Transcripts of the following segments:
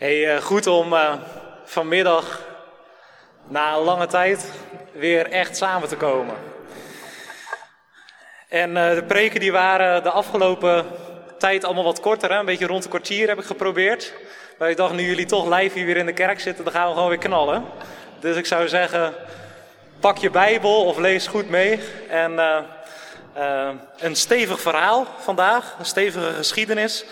Hey, eh, goed om uh, vanmiddag na een lange tijd weer echt samen te komen. En uh, de preken die waren de afgelopen tijd allemaal wat korter, hè? een beetje rond een kwartier heb ik geprobeerd. Maar ik dacht, nu jullie toch live hier weer in de kerk zitten, dan gaan we gewoon weer knallen. Dus ik zou zeggen, pak je Bijbel of lees goed mee. En een stevig verhaal vandaag, een stevige geschiedenis.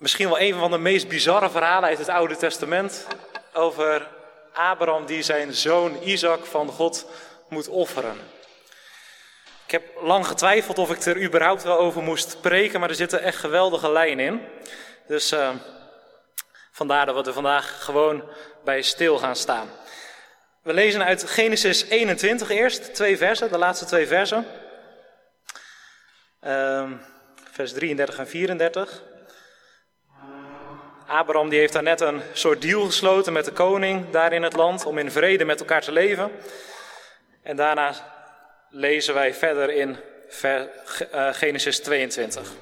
Misschien wel een van de meest bizarre verhalen uit het Oude Testament over Abraham die zijn zoon Isaac van God moet offeren. Ik heb lang getwijfeld of ik er überhaupt wel over moest preken, maar er zitten echt geweldige lijnen in. Dus uh, vandaar dat we er vandaag gewoon bij stil gaan staan. We lezen uit Genesis 21 eerst, twee versen, de laatste twee versen. Uh, vers 33 en 34. Abraham die heeft daar net een soort deal gesloten met de koning daar in het land om in vrede met elkaar te leven. En daarna lezen wij verder in eh, Genesis 22.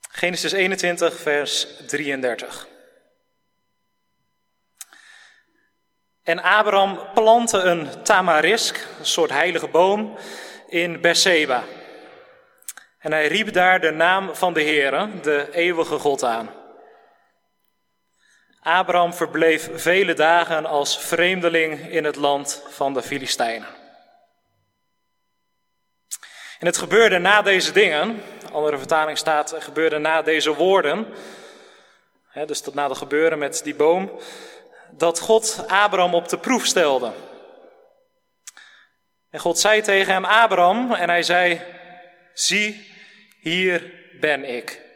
Genesis 21, vers 33. En Abraham plantte een tamarisk, een soort heilige boom, in Berseba. En hij riep daar de naam van de Heere, de eeuwige God aan. Abraham verbleef vele dagen als vreemdeling in het land van de Filistijnen. En het gebeurde na deze dingen, andere vertaling staat, het gebeurde na deze woorden, hè, dus dat na de gebeuren met die boom, dat God Abraham op de proef stelde. En God zei tegen hem, Abraham, en hij zei, zie, hier ben ik.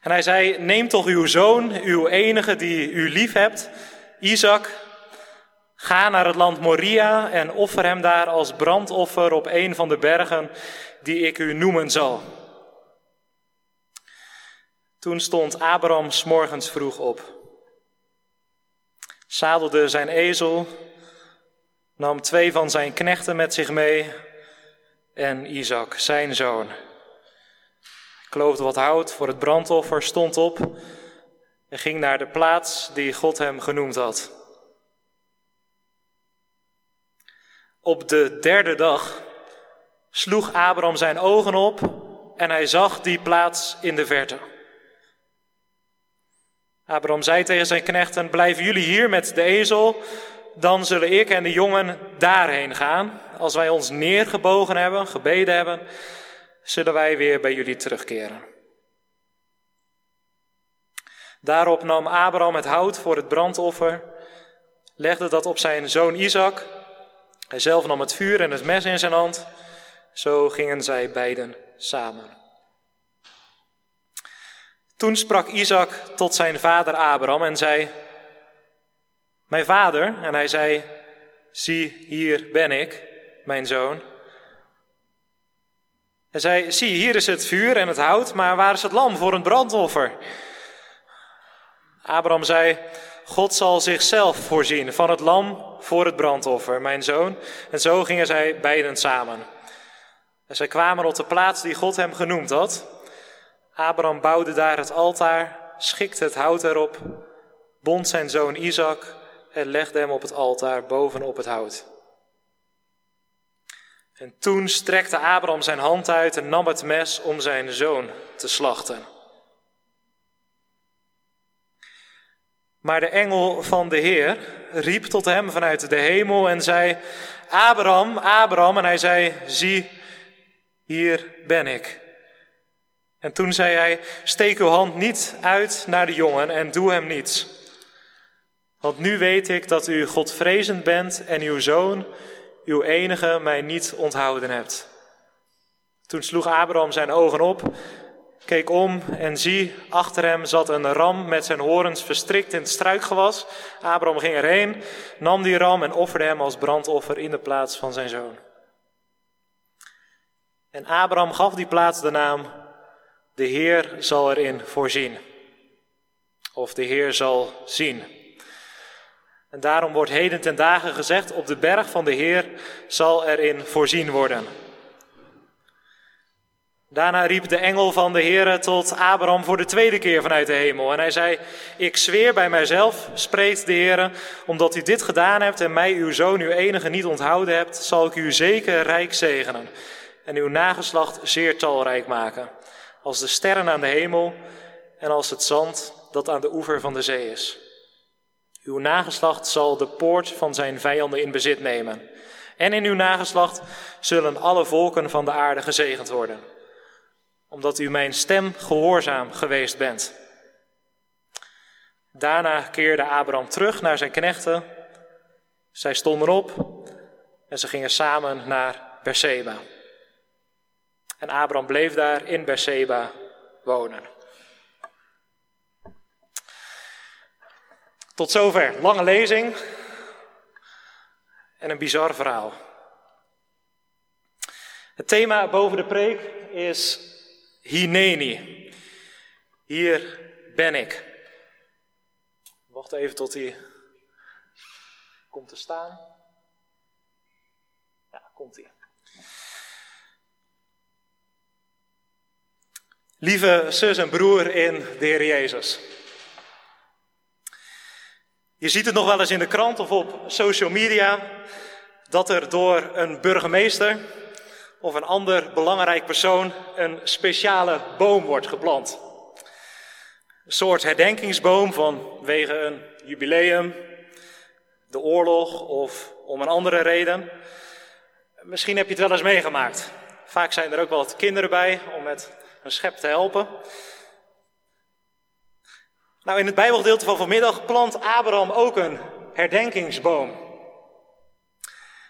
En hij zei, neem toch uw zoon, uw enige die u lief hebt, Isaac, ga naar het land Moria en offer hem daar als brandoffer op een van de bergen die ik u noemen zal. Toen stond Abraham s morgens vroeg op, zadelde zijn ezel, nam twee van zijn knechten met zich mee en Isaac, zijn zoon. Kloofde wat hout voor het brandoffer, stond op en ging naar de plaats die God hem genoemd had. Op de derde dag sloeg Abraham zijn ogen op en hij zag die plaats in de verte. Abraham zei tegen zijn knechten: Blijven jullie hier met de ezel, dan zullen ik en de jongen daarheen gaan. Als wij ons neergebogen hebben, gebeden hebben, zullen wij weer bij jullie terugkeren. Daarop nam Abraham het hout voor het brandoffer, legde dat op zijn zoon Isaac. Hij zelf nam het vuur en het mes in zijn hand. Zo gingen zij beiden samen. Toen sprak Isaac tot zijn vader Abraham en zei: mijn vader, en hij zei, zie hier ben ik, mijn zoon. Hij zei, zie hier is het vuur en het hout, maar waar is het lam voor een brandoffer? Abraham zei, God zal zichzelf voorzien van het lam voor het brandoffer, mijn zoon. En zo gingen zij beiden samen. En zij kwamen op de plaats die God hem genoemd had. Abraham bouwde daar het altaar, schikte het hout erop, bond zijn zoon Isaac en legde hem op het altaar bovenop het hout. En toen strekte Abraham zijn hand uit en nam het mes om zijn zoon te slachten. Maar de engel van de Heer riep tot hem vanuit de hemel en zei: Abraham, Abraham. En hij zei: Zie, hier ben ik. En toen zei hij: Steek uw hand niet uit naar de jongen en doe hem niets. Want nu weet ik dat u Godvrezend bent en uw zoon, uw enige, mij niet onthouden hebt. Toen sloeg Abraham zijn ogen op, keek om en zie, achter hem zat een ram met zijn horens verstrikt in het struikgewas. Abraham ging erheen, nam die ram en offerde hem als brandoffer in de plaats van zijn zoon. En Abraham gaf die plaats de naam, de Heer zal erin voorzien. Of de Heer zal zien. En daarom wordt heden ten dagen gezegd, op de berg van de Heer zal erin voorzien worden. Daarna riep de engel van de Heere tot Abraham voor de tweede keer vanuit de hemel. En hij zei, ik zweer bij mijzelf, spreekt de Heere, omdat u dit gedaan hebt en mij uw zoon, uw enige, niet onthouden hebt, zal ik u zeker rijk zegenen en uw nageslacht zeer talrijk maken, als de sterren aan de hemel en als het zand dat aan de oever van de zee is. Uw nageslacht zal de poort van zijn vijanden in bezit nemen. En in uw nageslacht zullen alle volken van de aarde gezegend worden omdat u mijn stem gehoorzaam geweest bent. Daarna keerde Abraham terug naar zijn knechten. Zij stonden op en ze gingen samen naar Berseba. En Abraham bleef daar in Berseba wonen. Tot zover. Lange lezing en een bizar verhaal. Het thema boven de preek is Hineni. Hier ben ik. Wacht even tot hij komt te staan. Ja, komt hij. Lieve zus en broer in de Heer Jezus. Je ziet het nog wel eens in de krant of op social media dat er door een burgemeester of een ander belangrijk persoon een speciale boom wordt geplant. Een soort herdenkingsboom vanwege een jubileum, de oorlog of om een andere reden. Misschien heb je het wel eens meegemaakt. Vaak zijn er ook wel wat kinderen bij om met een schep te helpen. Nou, in het Bijbelgedeelte van vanmiddag plant Abraham ook een herdenkingsboom.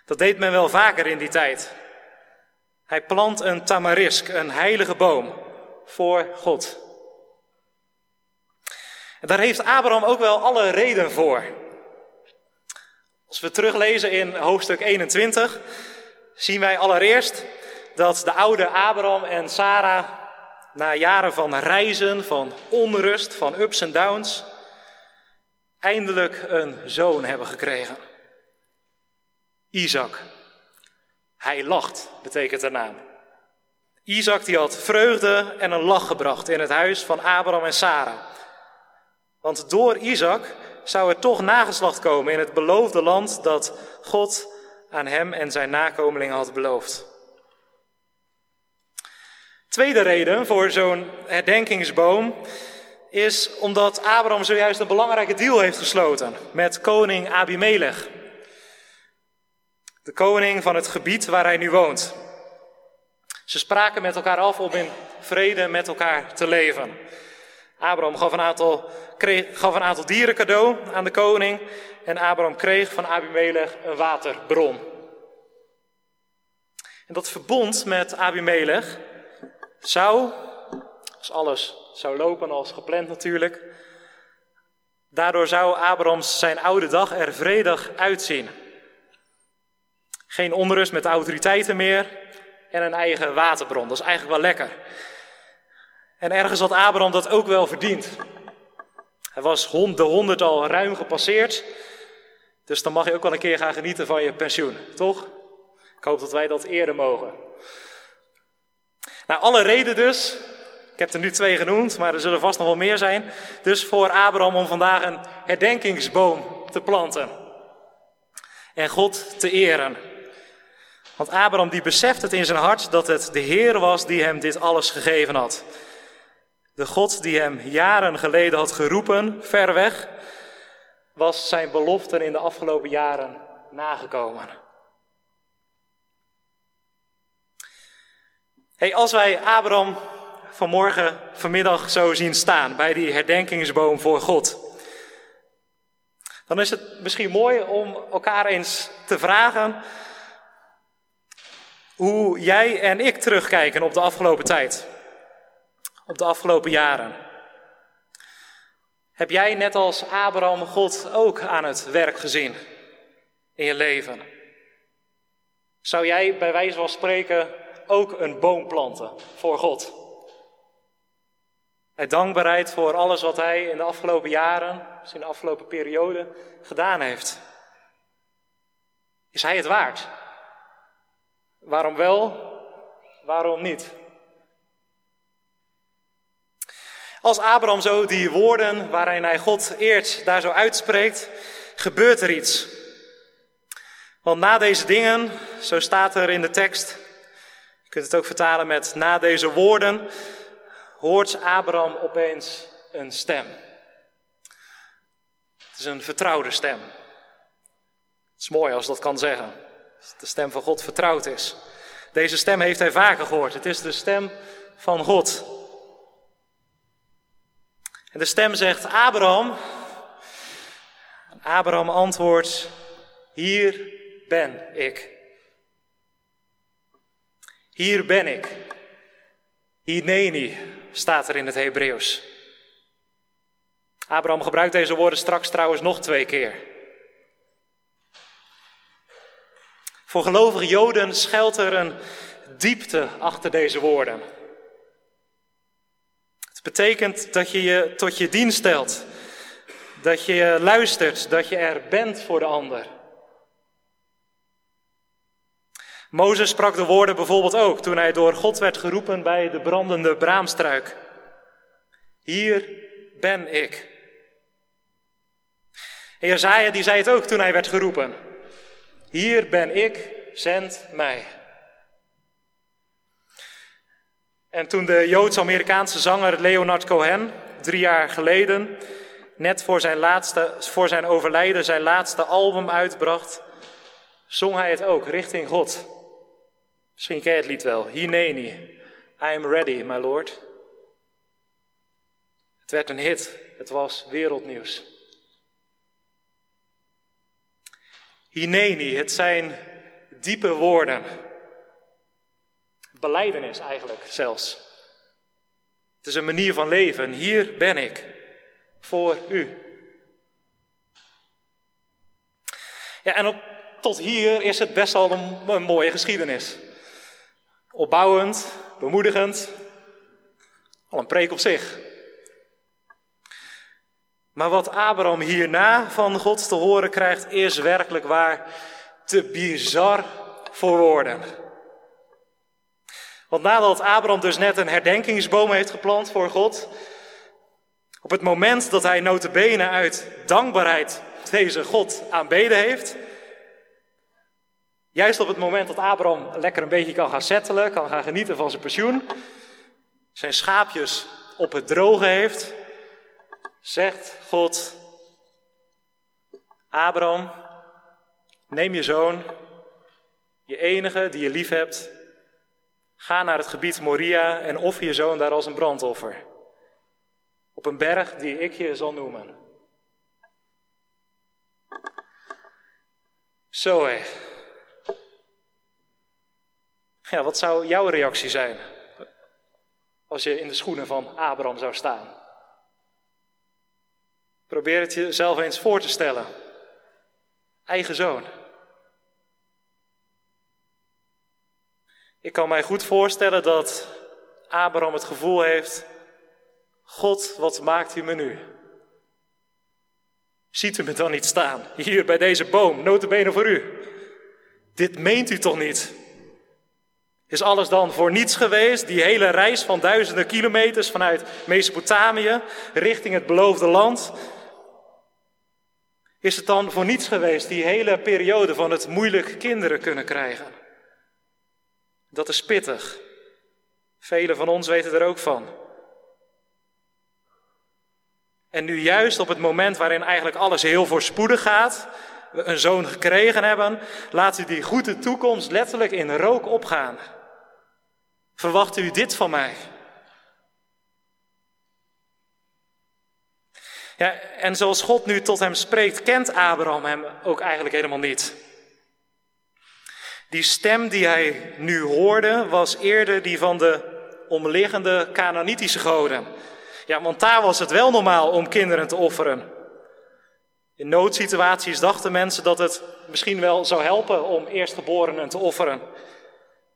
Dat deed men wel vaker in die tijd. Hij plant een tamarisk, een heilige boom, voor God. En daar heeft Abraham ook wel alle reden voor. Als we teruglezen in hoofdstuk 21, zien wij allereerst dat de oude Abraham en Sarah na jaren van reizen, van onrust, van ups en downs, eindelijk een zoon hebben gekregen. Isaac. Hij lacht, betekent de naam. Isaac die had vreugde en een lach gebracht in het huis van Abraham en Sarah. Want door Isaac zou er toch nageslacht komen in het beloofde land dat God aan hem en zijn nakomelingen had beloofd. Tweede reden voor zo'n herdenkingsboom is omdat Abraham zojuist een belangrijke deal heeft gesloten met koning Abimelech de koning van het gebied waar hij nu woont. Ze spraken met elkaar af om in vrede met elkaar te leven. Abraham gaf een aantal, gaf een aantal dieren cadeau aan de koning en Abraham kreeg van Abimelech een waterbron. En dat verbond met Abimelech zou, als alles zou lopen als gepland natuurlijk, daardoor zou Abraham zijn oude dag er vredig uitzien. Geen onrust met de autoriteiten meer en een eigen waterbron. Dat is eigenlijk wel lekker. En ergens had Abraham dat ook wel verdiend. Hij was de honderd al ruim gepasseerd. Dus dan mag je ook wel een keer gaan genieten van je pensioen, toch? Ik hoop dat wij dat eerder mogen. Nou, alle reden dus. Ik heb er nu twee genoemd, maar er zullen vast nog wel meer zijn. Dus voor Abraham om vandaag een herdenkingsboom te planten. En God te eren. Want Abraham die beseft het in zijn hart dat het de Heer was die hem dit alles gegeven had. De God die hem jaren geleden had geroepen, ver weg, was zijn beloften in de afgelopen jaren nagekomen. Hey, als wij Abraham vanmorgen, vanmiddag zo zien staan bij die herdenkingsboom voor God, dan is het misschien mooi om elkaar eens te vragen hoe jij en ik terugkijken op de afgelopen tijd, op de afgelopen jaren. Heb jij net als Abraham God ook aan het werk gezien in je leven? Zou jij bij wijze van spreken ook een boom planten voor God? Hij dankbaarheid voor alles wat hij in de afgelopen jaren, dus in de afgelopen periode, gedaan heeft. Is hij het waard? Waarom wel? Waarom niet? Als Abraham zo die woorden waarin hij God eert daar zo uitspreekt, gebeurt er iets. Want na deze dingen, zo staat er in de tekst, kunt het ook vertalen met na deze woorden, hoort Abraham opeens een stem. Het is een vertrouwde stem. Het is mooi als dat kan zeggen. Als de stem van God vertrouwd is. Deze stem heeft hij vaker gehoord. Het is de stem van God. En de stem zegt: Abraham. Abraham antwoordt: Hier ben ik. Hier ben ik. Hineni staat er in het Hebreeuws. Abraham gebruikt deze woorden straks trouwens nog twee keer. Voor gelovige Joden schuilt er een diepte achter deze woorden. Het betekent dat je je tot je dienst stelt, dat je luistert, dat je er bent voor de ander. Mozes sprak de woorden bijvoorbeeld ook toen hij door God werd geroepen bij de brandende braamstruik. Hier ben ik. Jezaja die zei het ook toen hij werd geroepen. Hier ben ik, zend mij. En toen de Joods-Amerikaanse zanger Leonard Cohen drie jaar geleden, net voor zijn, laatste, voor zijn overlijden, zijn laatste album uitbracht, zong hij het ook richting God. Misschien ken je het lied wel. Hineni, I am ready, my Lord. Het werd een hit. Het was wereldnieuws. Hineni, het zijn diepe woorden. Beleidenis eigenlijk zelfs. Het is een manier van leven. Hier ben ik voor u. Ja, en tot hier is het best wel een, een mooie geschiedenis. Opbouwend, bemoedigend, al een preek op zich. Maar wat Abraham hierna van God te horen krijgt, is werkelijk waar te bizar voor woorden. Want nadat Abraham dus net een herdenkingsboom heeft geplant voor God, op het moment dat hij notabene uit dankbaarheid deze God aanbeden heeft, juist op het moment dat Abraham lekker een beetje kan gaan settelen, kan gaan genieten van zijn pensioen, zijn schaapjes op het droge heeft, zegt God, Abraham, neem je zoon, je enige die je lief hebt, ga naar het gebied Moria en offer je zoon daar als een brandoffer. Op een berg die ik je zal noemen. Zo hé. Ja, wat zou jouw reactie zijn als je in de schoenen van Abraham zou staan? Probeer het jezelf eens voor te stellen. Eigen zoon. Ik kan mij goed voorstellen dat Abraham het gevoel heeft: God, wat maakt u me nu? Ziet u me dan niet staan, hier bij deze boom, notabene voor u? Dit meent u toch niet? Is alles dan voor niets geweest? Die hele reis van duizenden kilometers vanuit Mesopotamië richting het beloofde land? Is het dan voor niets geweest, die hele periode van het moeilijk kinderen kunnen krijgen? Dat is pittig. Velen van ons weten er ook van. En nu juist op het moment waarin eigenlijk alles heel voorspoedig gaat, een zoon gekregen hebben, laat u die goede toekomst letterlijk in rook opgaan. Verwacht u dit van mij? Ja, en zoals God nu tot hem spreekt, kent Abraham hem ook eigenlijk helemaal niet. Die stem die hij nu hoorde, was eerder die van de omliggende Canaanitische goden. Ja, want daar was het wel normaal om kinderen te offeren. In noodsituaties dachten mensen dat het misschien wel zou helpen om eerstgeborenen te offeren.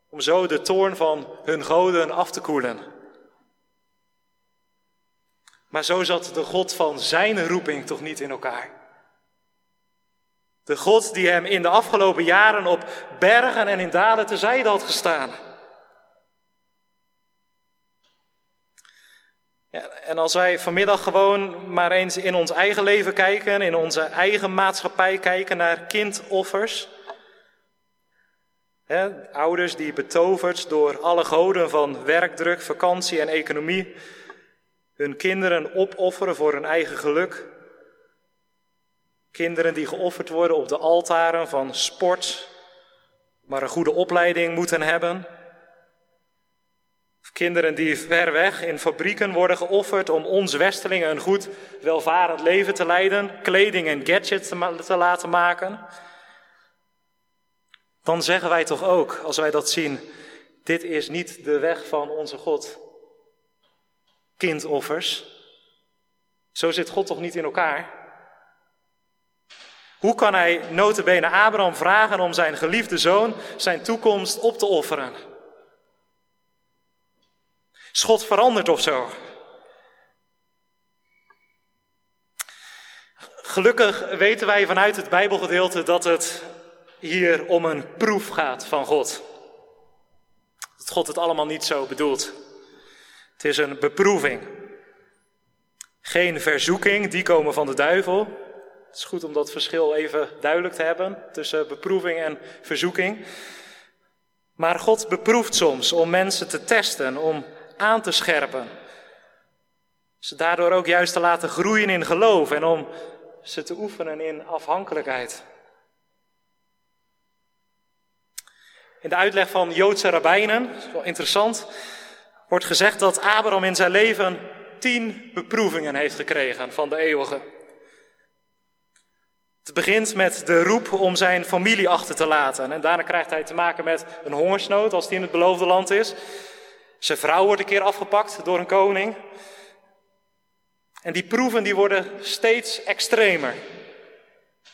Om zo de toorn van hun goden af te koelen. Maar zo zat de God van zijn roeping toch niet in elkaar. De God die hem in de afgelopen jaren op bergen en in dalen tezijde had gestaan. En als wij vanmiddag gewoon maar eens in ons eigen leven kijken, in onze eigen maatschappij kijken naar kindoffers. Hè, ouders die betoverd door alle goden van werkdruk, vakantie en economie hun kinderen opofferen voor hun eigen geluk. Kinderen die geofferd worden op de altaren van sport, maar een goede opleiding moeten hebben. Kinderen die ver weg in fabrieken worden geofferd om ons Westelingen een goed, welvarend leven te leiden, kleding en gadgets te, laten maken. Dan zeggen wij toch ook, als wij dat zien, dit is niet de weg van onze God. Kindoffers. Zo zit God toch niet in elkaar? Hoe kan hij notabene Abraham vragen om zijn geliefde zoon zijn toekomst op te offeren? Schot veranderd of zo. Gelukkig weten wij vanuit het Bijbelgedeelte dat het hier om een proef gaat van God. Dat God het allemaal niet zo bedoelt. Het is een beproeving. Geen verzoeking, die komen van de duivel. Het is goed om dat verschil even duidelijk te hebben tussen beproeving en verzoeking. Maar God beproeft soms om mensen te testen, om aan te scherpen. Ze daardoor ook juist te laten groeien in geloof en om ze te oefenen in afhankelijkheid. In de uitleg van Joodse rabbijnen, is wel interessant, wordt gezegd dat Abraham in zijn leven tien beproevingen heeft gekregen van de eeuwige. Het begint met de roep om zijn familie achter te laten. En daarna krijgt hij te maken met een hongersnood als hij in het beloofde land is. Zijn vrouw wordt een keer afgepakt door een koning. En die proeven die worden steeds extremer.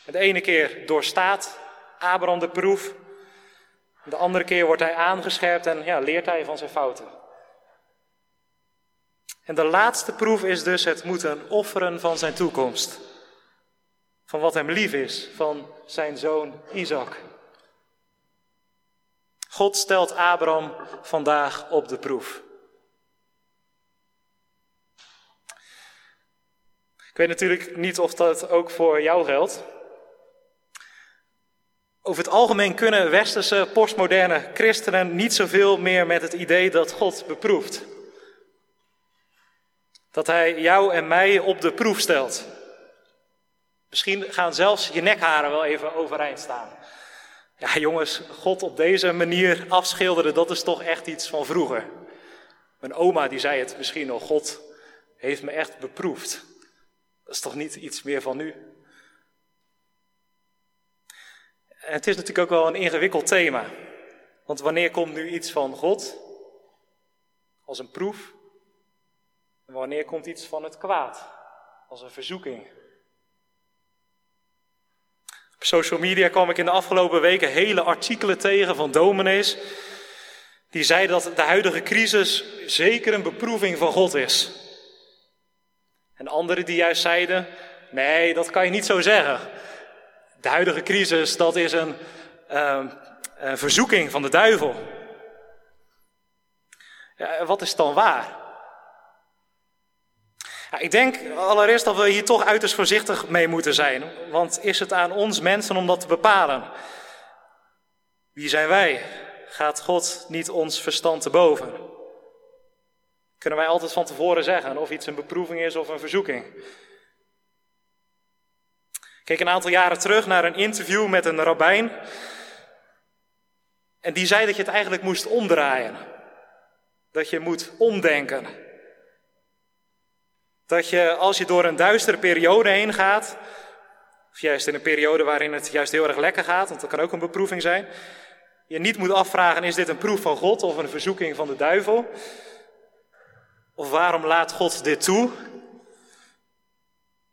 De ene keer doorstaat Abraham de proef. De andere keer wordt hij aangescherpt en ja, leert hij van zijn fouten. En de laatste proef is dus het moeten offeren van zijn toekomst. Van wat hem lief is, van zijn zoon Isaac. God stelt Abraham vandaag op de proef. Ik weet natuurlijk niet of dat ook voor jou geldt. Over het algemeen kunnen westerse postmoderne christenen niet zoveel meer met het idee dat God beproeft. Dat Hij jou en mij op de proef stelt. Misschien gaan zelfs je nekharen wel even overeind staan. Ja, jongens, God op deze manier afschilderen, dat is toch echt iets van vroeger. Mijn oma die zei het misschien nog, God heeft me echt beproefd. Dat is toch niet iets meer van nu? En het is natuurlijk ook wel een ingewikkeld thema. Want wanneer komt nu iets van God als een proef? En wanneer komt iets van het kwaad als een verzoeking? Social media kwam ik in de afgelopen weken hele artikelen tegen van dominees. Die zeiden dat de huidige crisis zeker een beproeving van God is. En anderen die juist zeiden: nee, dat kan je niet zo zeggen. De huidige crisis, dat is een, uh, een verzoeking van de duivel. Ja, wat is dan waar? Ik denk allereerst dat we hier toch uiterst voorzichtig mee moeten zijn. Want is het aan ons mensen om dat te bepalen? Wie zijn wij? Gaat God niet ons verstand te boven? Kunnen wij altijd van tevoren zeggen of iets een beproeving is of een verzoeking? Ik keek een aantal jaren terug naar een interview met een rabbijn. En die zei dat je het eigenlijk moest omdraaien. Dat je moet omdenken. Dat je als je door een duistere periode heen gaat, of juist in een periode waarin het juist heel erg lekker gaat, want dat kan ook een beproeving zijn, je niet moet afvragen: is dit een proef van God of een verzoeking van de duivel? Of waarom laat God dit toe?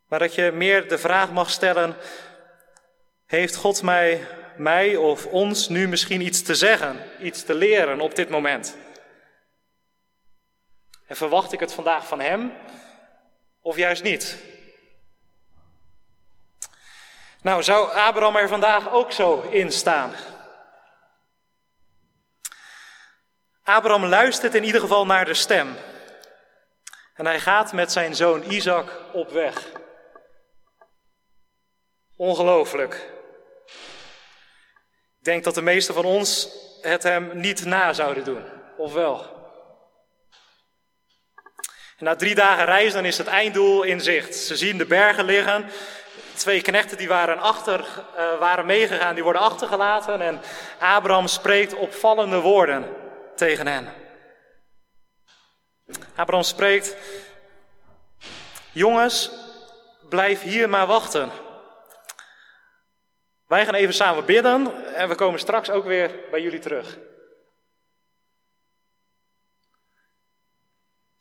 Maar dat je meer de vraag mag stellen: heeft God mij, mij of ons nu misschien iets te zeggen, iets te leren op dit moment? En verwacht ik het vandaag van Hem of juist niet? Nou, zou Abraham er vandaag ook zo in staan? Abraham luistert in ieder geval naar de stem. En hij gaat met zijn zoon Isaac op weg. Ongelooflijk. Ik denk dat de meesten van ons het hem niet na zouden doen, of wel? Na drie dagen reis dan is het einddoel in zicht. Ze zien de bergen liggen. Twee knechten die waren, achter, uh, waren meegegaan, die worden achtergelaten. En Abraham spreekt opvallende woorden tegen hen. Abraham spreekt, jongens, blijf hier maar wachten. Wij gaan even samen bidden en we komen straks ook weer bij jullie terug.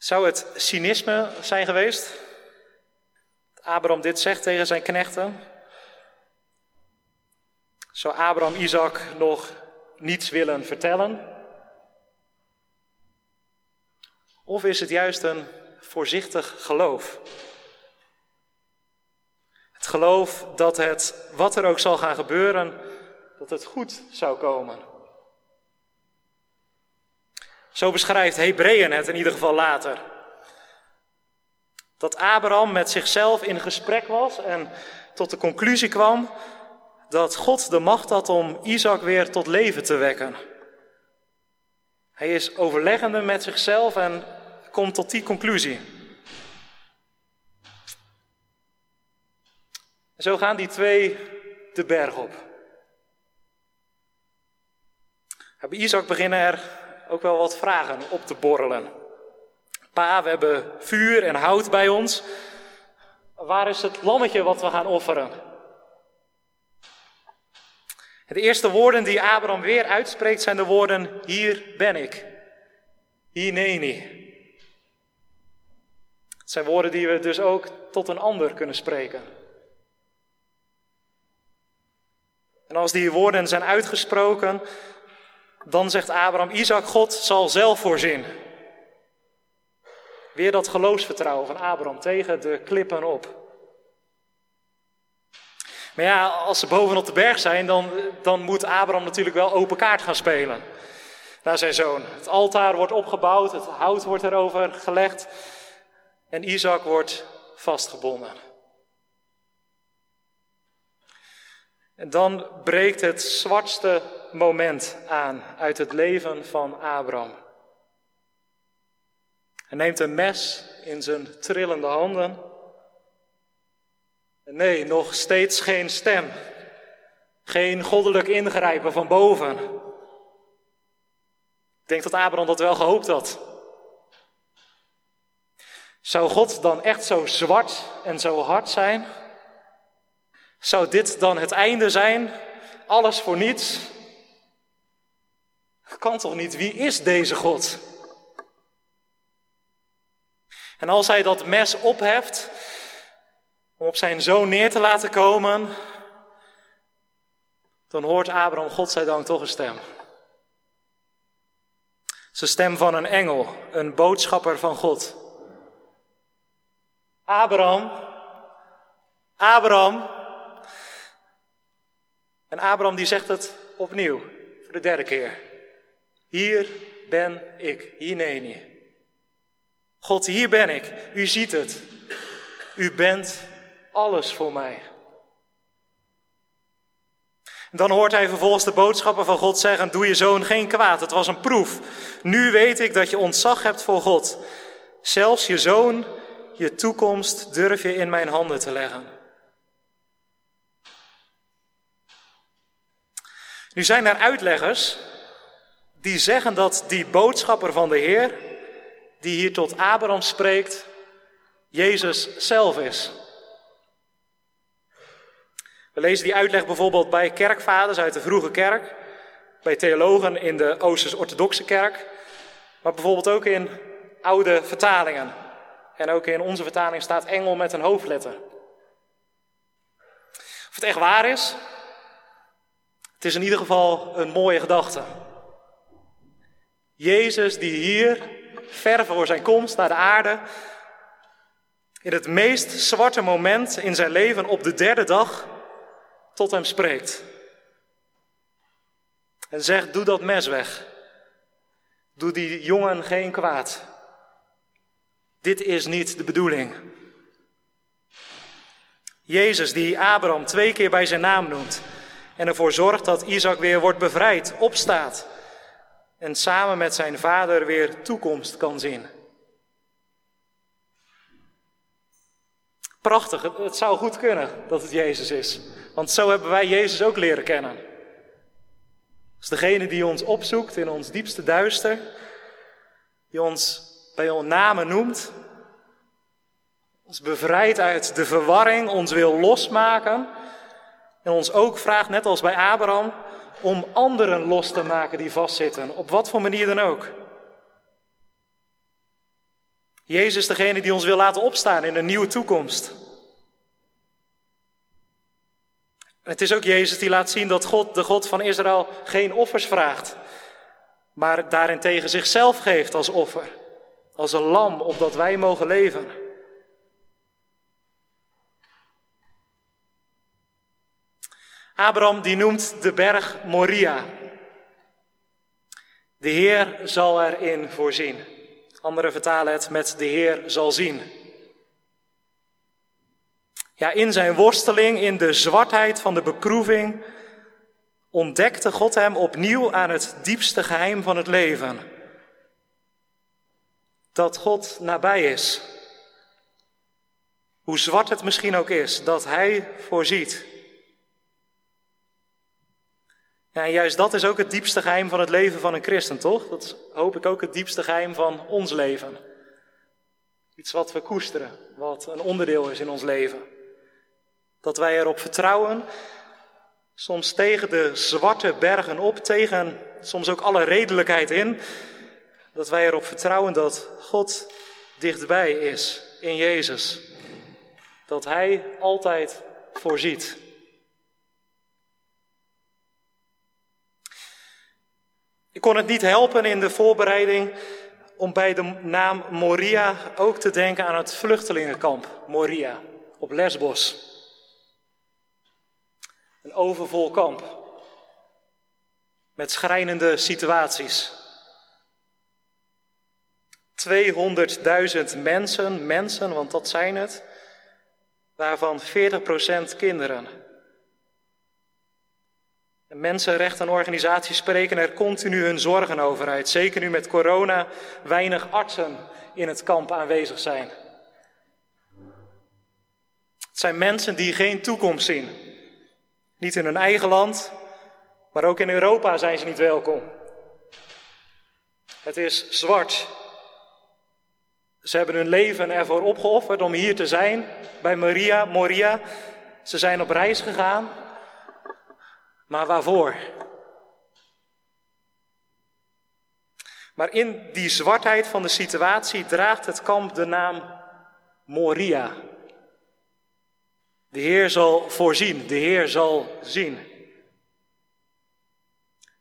Zou het cynisme zijn geweest? Dat Abraham dit zegt tegen zijn knechten? Zou Abraham Isaac nog niets willen vertellen? Of is het juist een voorzichtig geloof? Het geloof dat het, wat er ook zal gaan gebeuren, dat het goed zou komen. Zo beschrijft Hebreeën het in ieder geval later. Dat Abraham met zichzelf in gesprek was en tot de conclusie kwam dat God de macht had om Isaac weer tot leven te wekken. Hij is overleggende met zichzelf en komt tot die conclusie. zo gaan die twee de berg op. Bij Isaac beginnen er ook wel wat vragen op te borrelen. Pa, we hebben vuur en hout bij ons. Waar is het lammetje wat we gaan offeren? De eerste woorden die Abraham weer uitspreekt zijn de woorden: Hier ben ik. Hineni. Het zijn woorden die we dus ook tot een ander kunnen spreken. En als die woorden zijn uitgesproken, dan zegt Abraham, Isaac, God zal zelf voorzien. Weer dat geloofsvertrouwen van Abraham tegen de klippen op. Maar ja, als ze bovenop de berg zijn, dan, dan moet Abraham natuurlijk wel open kaart gaan spelen. Naar zijn zoon. Het altaar wordt opgebouwd, het hout wordt erover gelegd en Isaac wordt vastgebonden. En dan breekt het zwartste moment aan uit het leven van Abraham. Hij neemt een mes in zijn trillende handen. En nee, nog steeds geen stem. Geen goddelijk ingrijpen van boven. Ik denk dat Abraham dat wel gehoopt had. Zou God dan echt zo zwart en zo hard zijn? Zou dit dan het einde zijn? Alles voor niets? Kan toch niet? Wie is deze God? En als hij dat mes opheft om op zijn zoon neer te laten komen, dan hoort Abraham God zij dan toch een stem. Zijn stem van een engel, een boodschapper van God. Abraham, Abraham. En Abraham die zegt het opnieuw, voor de derde keer. Hier ben ik, Hineni. God, hier ben ik. U ziet het. U bent alles voor mij. Dan hoort hij vervolgens de boodschappen van God zeggen: Doe je zoon geen kwaad. Het was een proef. Nu weet ik dat je ontzag hebt voor God. Zelfs je zoon je toekomst durf je in mijn handen te leggen. Nu zijn er uitleggers die zeggen dat die boodschapper van de Heer, die hier tot Abraham spreekt, Jezus zelf is. We lezen die uitleg bijvoorbeeld bij kerkvaders uit de vroege kerk, bij theologen in de Oosters-Orthodoxe kerk, maar bijvoorbeeld ook in oude vertalingen. En ook in onze vertaling staat engel met een hoofdletter. Of het echt waar is, het is in ieder geval een mooie gedachte. Jezus die hier, ver voor zijn komst naar de aarde, in het meest zwarte moment in zijn leven op de derde dag tot hem spreekt. En zegt, doe dat mes weg. Doe die jongen geen kwaad. Dit is niet de bedoeling. Jezus, die Abraham twee keer bij zijn naam noemt en ervoor zorgt dat Isaac weer wordt bevrijd, opstaat en samen met zijn vader weer toekomst kan zien. Prachtig, het, zou goed kunnen dat het Jezus is. Want zo hebben wij Jezus ook leren kennen. Als degene die ons opzoekt in ons diepste duister, die ons bij ons namen noemt, ons bevrijdt uit de verwarring, ons wil losmaken en ons ook vraagt, net als bij Abraham, om anderen los te maken die vastzitten, op wat voor manier dan ook. Jezus is degene die ons wil laten opstaan in een nieuwe toekomst. Het is ook Jezus die laat zien dat God, de God van Israël, geen offers vraagt, maar daarentegen zichzelf geeft als offer, als een lam, opdat wij mogen leven. Abraham die noemt de berg Moria. De Heer zal erin voorzien. Anderen vertalen het met de Heer zal zien. Ja, in zijn worsteling, in de zwartheid van de beproeving, ontdekte God hem opnieuw aan het diepste geheim van het leven. Dat God nabij is. Hoe zwart het misschien ook is, dat Hij voorziet. Ja, en juist dat is ook het diepste geheim van het leven van een christen, toch? Dat hoop ik ook het diepste geheim van ons leven. Iets wat we koesteren, wat een onderdeel is in ons leven. Dat wij erop vertrouwen, soms tegen de zwarte bergen op, tegen soms ook alle redelijkheid in, dat wij erop vertrouwen dat God dichtbij is in Jezus. Dat Hij altijd voorziet. Ik kon het niet helpen in de voorbereiding om bij de naam Moria ook te denken aan het vluchtelingenkamp Moria op Lesbos. Een overvol kamp met schrijnende situaties. 200.000 mensen, mensen, want dat zijn het, waarvan 40% kinderen. Mensenrechtenorganisaties spreken er continu hun zorgen over uit. Zeker nu met corona weinig artsen in het kamp aanwezig zijn. Het zijn mensen die geen toekomst zien. Niet in hun eigen land, maar ook in Europa zijn ze niet welkom. Het is zwart. Ze hebben hun leven ervoor opgeofferd om hier te zijn bij Maria, Moria. Ze zijn op reis gegaan maar waarvoor? Maar in die zwartheid van de situatie draagt het kamp de naam Moria. De Heer zal voorzien, de Heer zal zien.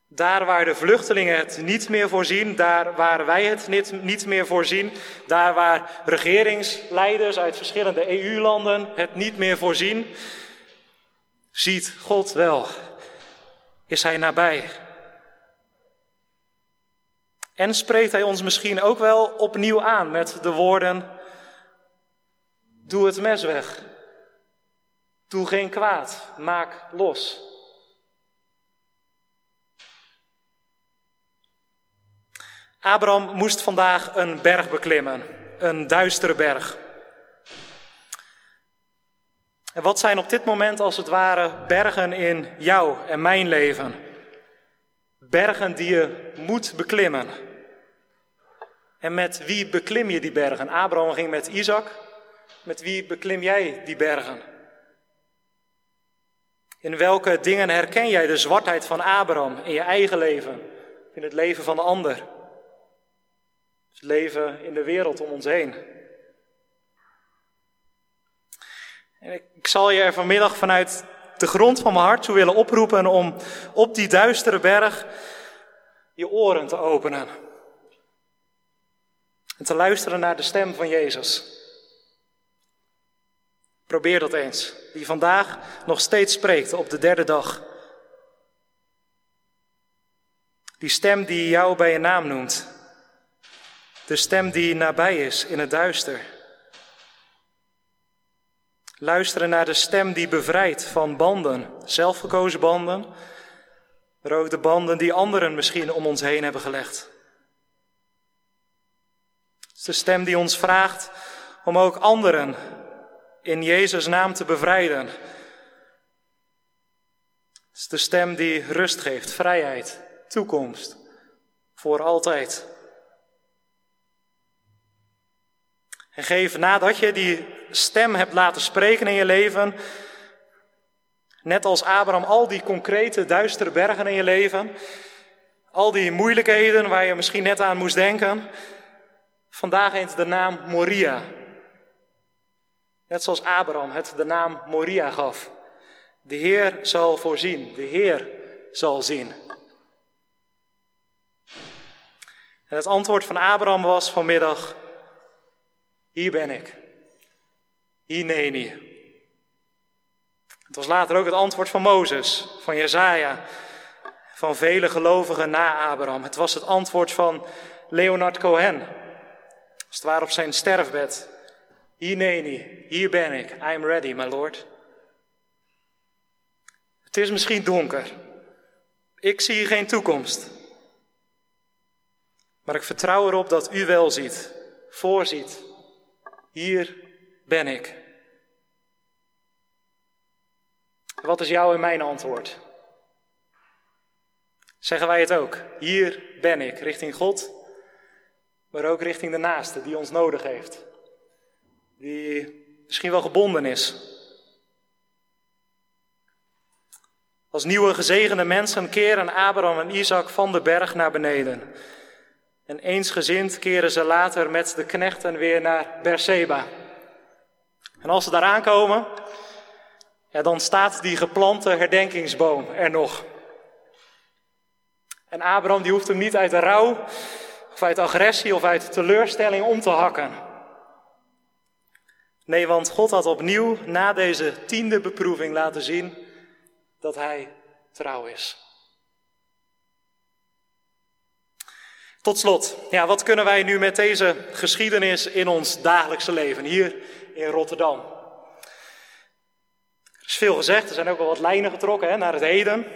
Daar waar de vluchtelingen het niet meer voorzien, daar waar wij het niet, niet meer voorzien, daar waar regeringsleiders uit verschillende EU-landen het niet meer voorzien, ziet God wel is Hij nabij. En spreekt Hij ons misschien ook wel opnieuw aan met de woorden: Doe het mes weg. Doe geen kwaad. Maak los. Abraham moest vandaag een berg beklimmen, een duistere berg. En wat zijn op dit moment als het ware bergen in jou en mijn leven? Bergen die je moet beklimmen. En met wie beklim je die bergen? Abraham ging met Isaac. Met wie beklim jij die bergen? In welke dingen herken jij de zwartheid van Abraham in je eigen leven, in het leven van de ander? Het leven in de wereld om ons heen. En ik zal je er vanmiddag vanuit de grond van mijn hart toe willen oproepen om op die duistere berg je oren te openen. En te luisteren naar de stem van Jezus. Probeer dat eens, die vandaag nog steeds spreekt op de derde dag. Die stem die jou bij je naam noemt. De stem die nabij is in het duister. Luisteren naar de stem die bevrijdt van banden, zelfgekozen banden, maar ook de banden die anderen misschien om ons heen hebben gelegd. Het is de stem die ons vraagt om ook anderen in Jezus' naam te bevrijden. Het is de stem die rust geeft, vrijheid, toekomst, voor altijd. En geef nadat je die stem hebt laten spreken in je leven, net als Abraham, al die concrete duistere bergen in je leven, al die moeilijkheden waar je misschien net aan moest denken, vandaag eens de naam Moria. Net zoals Abraham het de naam Moria gaf. De Heer zal voorzien, de Heer zal zien. En het antwoord van Abraham was vanmiddag, hier ben ik. Hineni. Het was later ook het antwoord van Mozes, van Jezaja, van vele gelovigen na Abraham. Het was het antwoord van Leonard Cohen, als het ware op zijn sterfbed. Hineni, hier ben ik, I'm ready, my Lord. Het is misschien donker. Ik zie geen toekomst. Maar ik vertrouw erop dat u wel ziet, voorziet. Hier ben ik. Wat is jouw en mijn antwoord? Zeggen wij het ook? Hier ben ik, richting God, maar ook richting de naaste die ons nodig heeft. Die misschien wel gebonden is. Als nieuwe gezegende mensen keren Abraham en Isaac van de berg naar beneden. En eensgezind keren ze later met de knechten weer naar Berseba. En als ze daar aankomen, ja, dan staat die geplante herdenkingsboom er nog. En Abraham die hoeft hem niet uit de rouw, of uit agressie of uit teleurstelling om te hakken. Nee, want God had opnieuw na deze tiende beproeving laten zien dat hij trouw is. Tot slot, ja, wat kunnen wij nu met deze geschiedenis in ons dagelijkse leven hier in Rotterdam? Is veel gezegd, er zijn ook wel wat lijnen getrokken hè, naar het heden.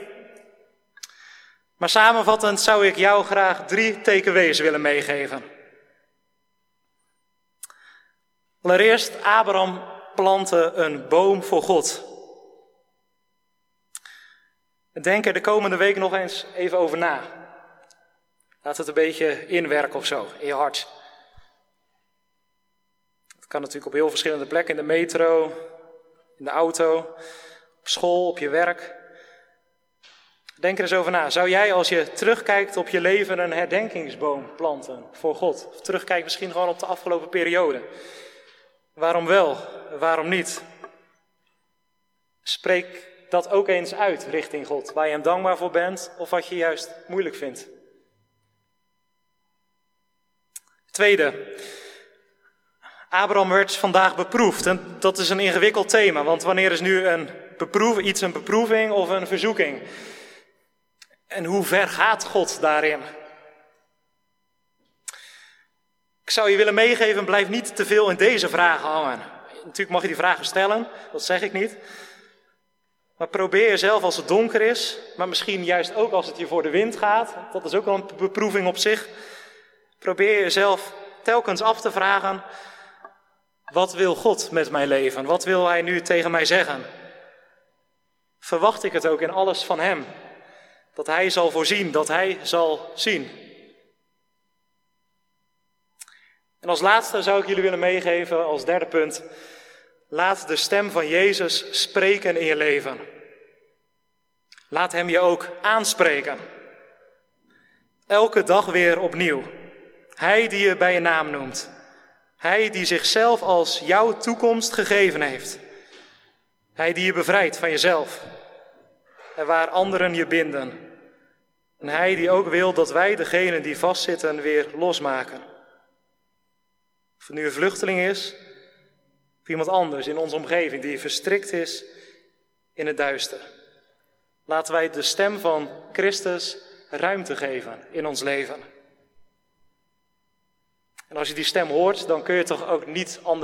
Maar samenvattend zou ik jou graag drie takeaways willen meegeven. Allereerst, Abraham plantte een boom voor God. Denk er de komende week nog eens even over na. Laat het een beetje inwerken of zo, in je hart. Het kan natuurlijk op heel verschillende plekken, in de metro, in de auto, op school, op je werk. Denk er eens over na. Zou jij als je terugkijkt op je leven een herdenkingsboom planten voor God? Of terugkijkt misschien gewoon op de afgelopen periode? Waarom wel? Waarom niet? Spreek dat ook eens uit richting God, waar je hem dankbaar voor bent of wat je juist moeilijk vindt. Tweede, Abraham werd vandaag beproefd. En dat is een ingewikkeld thema, want wanneer is nu een beproef, iets een beproeving of een verzoeking? En hoe ver gaat God daarin? Ik zou je willen meegeven, blijf niet te veel in deze vragen hangen. Natuurlijk mag je die vragen stellen, dat zeg ik niet. Maar probeer jezelf als het donker is, maar misschien juist ook als het je voor de wind gaat. Dat is ook wel een beproeving op zich Probeer jezelf telkens af te vragen: wat wil God met mijn leven? Wat wil Hij nu tegen mij zeggen? Verwacht ik het ook in alles van Hem? Dat Hij zal voorzien, dat Hij zal zien. En als laatste zou ik jullie willen meegeven, als derde punt, laat de stem van Jezus spreken in je leven. Laat Hem je ook aanspreken. Elke dag weer opnieuw. Hij die je bij je naam noemt. Hij die zichzelf als jouw toekomst gegeven heeft. Hij die je bevrijdt van jezelf. En waar anderen je binden. En hij die ook wil dat wij degenen die vastzitten weer losmaken. Of het nu een vluchteling is, of iemand anders in onze omgeving die verstrikt is in het duister. Laten wij de stem van Christus ruimte geven in ons leven. En als je die stem hoort, dan kun je toch ook niet anders